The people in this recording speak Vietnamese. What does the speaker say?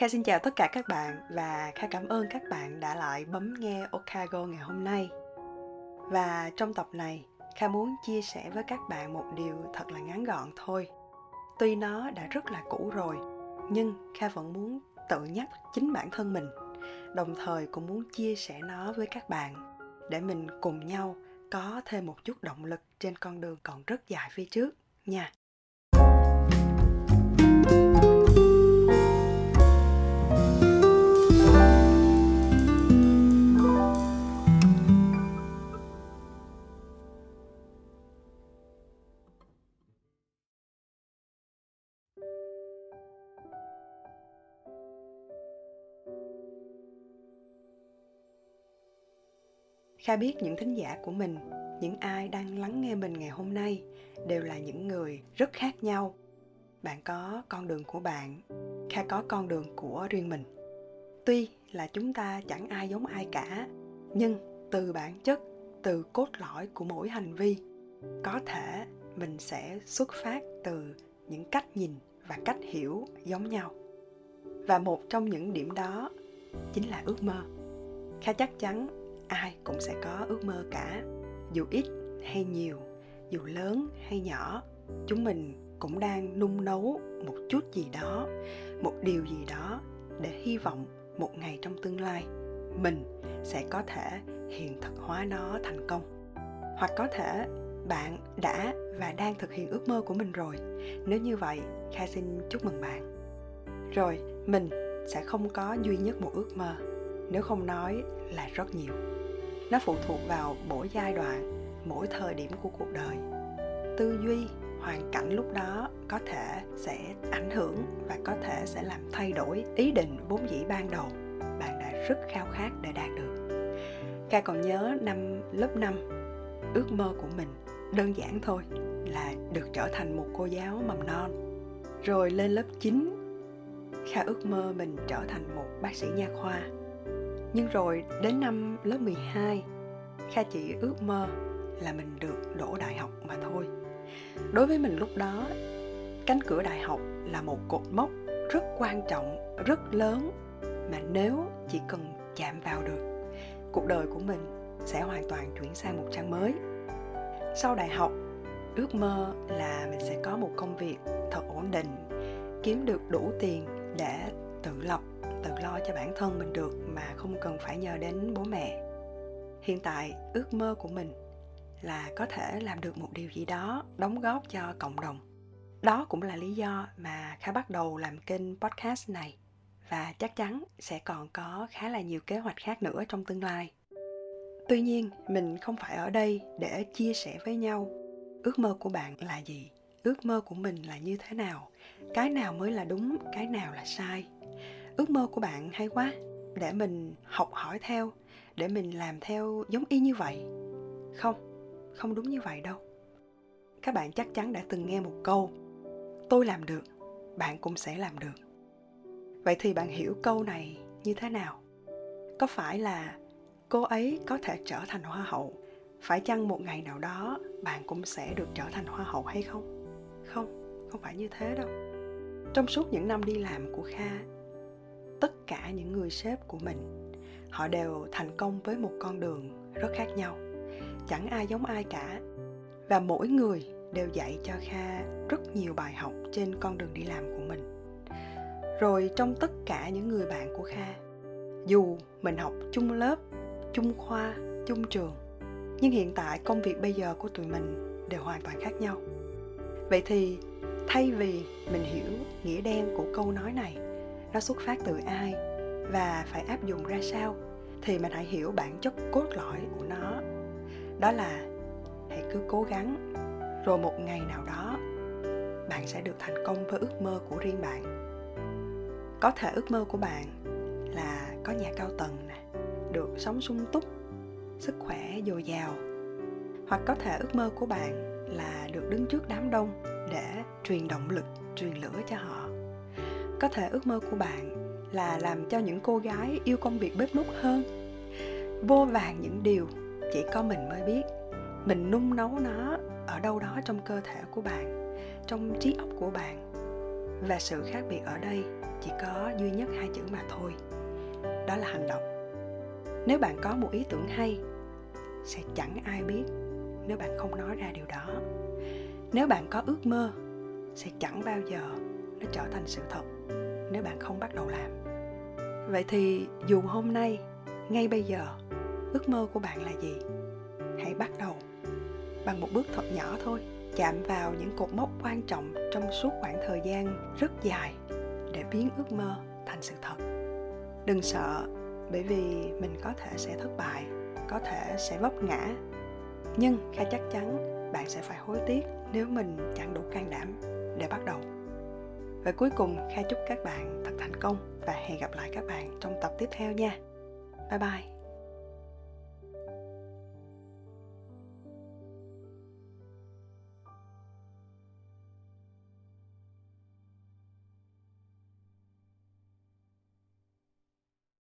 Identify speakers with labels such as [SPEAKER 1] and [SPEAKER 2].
[SPEAKER 1] Kha xin chào tất cả các bạn và Kha cảm ơn các bạn đã lại bấm nghe Okago ngày hôm nay. Và trong tập này, Kha muốn chia sẻ với các bạn một điều thật là ngắn gọn thôi. Tuy nó đã rất là cũ rồi, nhưng Kha vẫn muốn tự nhắc chính bản thân mình, đồng thời cũng muốn chia sẻ nó với các bạn để mình cùng nhau có thêm một chút động lực trên con đường còn rất dài phía trước nha. Kha biết những thính giả của mình, những ai đang lắng nghe mình ngày hôm nay đều là những người rất khác nhau. Bạn có con đường của bạn, Kha có con đường của riêng mình. Tuy là chúng ta chẳng ai giống ai cả, nhưng từ bản chất, từ cốt lõi của mỗi hành vi, có thể mình sẽ xuất phát từ những cách nhìn và cách hiểu giống nhau. Và một trong những điểm đó chính là ước mơ. Kha chắc chắn ai cũng sẽ có ước mơ cả. Dù ít hay nhiều, dù lớn hay nhỏ, chúng mình cũng đang nung nấu một chút gì đó, một điều gì đó để hy vọng một ngày trong tương lai, mình sẽ có thể hiện thực hóa nó thành công. Hoặc có thể bạn đã và đang thực hiện ước mơ của mình rồi. Nếu như vậy, kha xin chúc mừng bạn. Rồi, mình sẽ không có duy nhất một ước mơ nếu không nói là rất nhiều. Nó phụ thuộc vào mỗi giai đoạn, mỗi thời điểm của cuộc đời. Tư duy, hoàn cảnh lúc đó có thể sẽ ảnh hưởng và có thể sẽ làm thay đổi ý định vốn dĩ ban đầu. Bạn đã rất khao khát để đạt được. Ca còn nhớ năm lớp 5 ước mơ của mình đơn giản thôi, là được trở thành một cô giáo mầm non. Rồi lên lớp 9 Kha ước mơ mình trở thành một bác sĩ nha khoa nhưng rồi đến năm lớp 12 Kha chỉ ước mơ là mình được đỗ đại học mà thôi. Đối với mình lúc đó Cánh cửa đại học là một cột mốc rất quan trọng, rất lớn Mà nếu chỉ cần chạm vào được Cuộc đời của mình sẽ hoàn toàn chuyển sang một trang mới. Sau đại học, ước mơ là mình sẽ có một công việc thật ổn định Kiếm được đủ tiền để tự lập, tự lo cho bản thân mình được mà không cần phải nhờ đến bố mẹ. Hiện tại, ước mơ của mình là có thể làm được một điều gì đó đóng góp cho cộng đồng. Đó cũng là lý do mà khá bắt đầu làm kênh podcast này và chắc chắn sẽ còn có khá là nhiều kế hoạch khác nữa trong tương lai. Tuy nhiên, mình không phải ở đây để chia sẻ với nhau. Ước mơ của bạn là gì? Ước mơ của mình là như thế nào? Cái nào mới là đúng, cái nào là sai? Ước mơ của bạn hay quá. Để mình học hỏi theo, để mình làm theo giống y như vậy. Không không đúng như vậy đâu. Các bạn chắc chắn đã từng nghe một câu, tôi làm được, bạn cũng sẽ làm được. Vậy thì bạn hiểu câu này như thế nào? Có phải là cô ấy có thể trở thành hoa hậu? Phải chăng một ngày nào đó bạn cũng sẽ được trở thành hoa hậu hay không? Không? Không phải như thế đâu. Trong suốt những năm đi làm của kha, tất cả những người sếp của mình, họ đều thành công với một con đường rất khác nhau. Chẳng ai giống ai cả. Và mỗi người đều dạy cho kha rất nhiều bài học trên con đường đi làm của mình. Rồi trong tất cả những người bạn của kha, dù mình học chung lớp, chung khoa, chung trường, nhưng hiện tại công việc bây giờ của tụi mình đều hoàn toàn khác nhau vậy thì, thay vì mình hiểu nghĩa đen của câu nói này, nó xuất phát từ ai và phải áp dụng ra sao, thì mình hãy hiểu bản chất cốt lõi của nó. Đó là, hãy cứ cố gắng, rồi một ngày nào đó, bạn sẽ được thành công với ước mơ của riêng bạn. Có thể ước mơ của bạn là có nhà cao tầng nè, được sống sung túc, sức khỏe dồi dào, hoặc có thể ước mơ của bạn là được đứng trước đám đông để truyền động lực, truyền lửa cho họ. Có thể ước mơ của bạn là làm cho những cô gái yêu công việc bếp núc hơn. Vô vàng những điều chỉ có mình mới biết. Mình nung nấu nó ở đâu đó trong cơ thể của bạn, trong trí óc của bạn. Và sự khác biệt ở đây chỉ có duy nhất hai chữ mà thôi, đó là hành động. Nếu bạn có một ý tưởng hay, sẽ chẳng ai biết nếu bạn không nói ra điều đó. Nếu bạn có ước mơ, sẽ chẳng bao giờ nó trở thành sự thật nếu bạn không bắt đầu làm. Vậy thì dù hôm nay, ngay bây giờ, ước mơ của bạn là gì? Hãy bắt đầu bằng một bước thật nhỏ thôi, chạm vào những cột mốc quan trọng trong suốt khoảng thời gian rất dài để biến ước mơ thành sự thật. Đừng sợ, bởi vì mình có thể sẽ thất bại, có thể sẽ vấp ngã nhưng khá chắc chắn bạn sẽ phải hối tiếc nếu mình chẳng đủ can đảm để bắt đầu. Và cuối cùng, kha chúc các bạn thật thành công và hẹn gặp lại các bạn trong tập tiếp theo nha. Bye bye.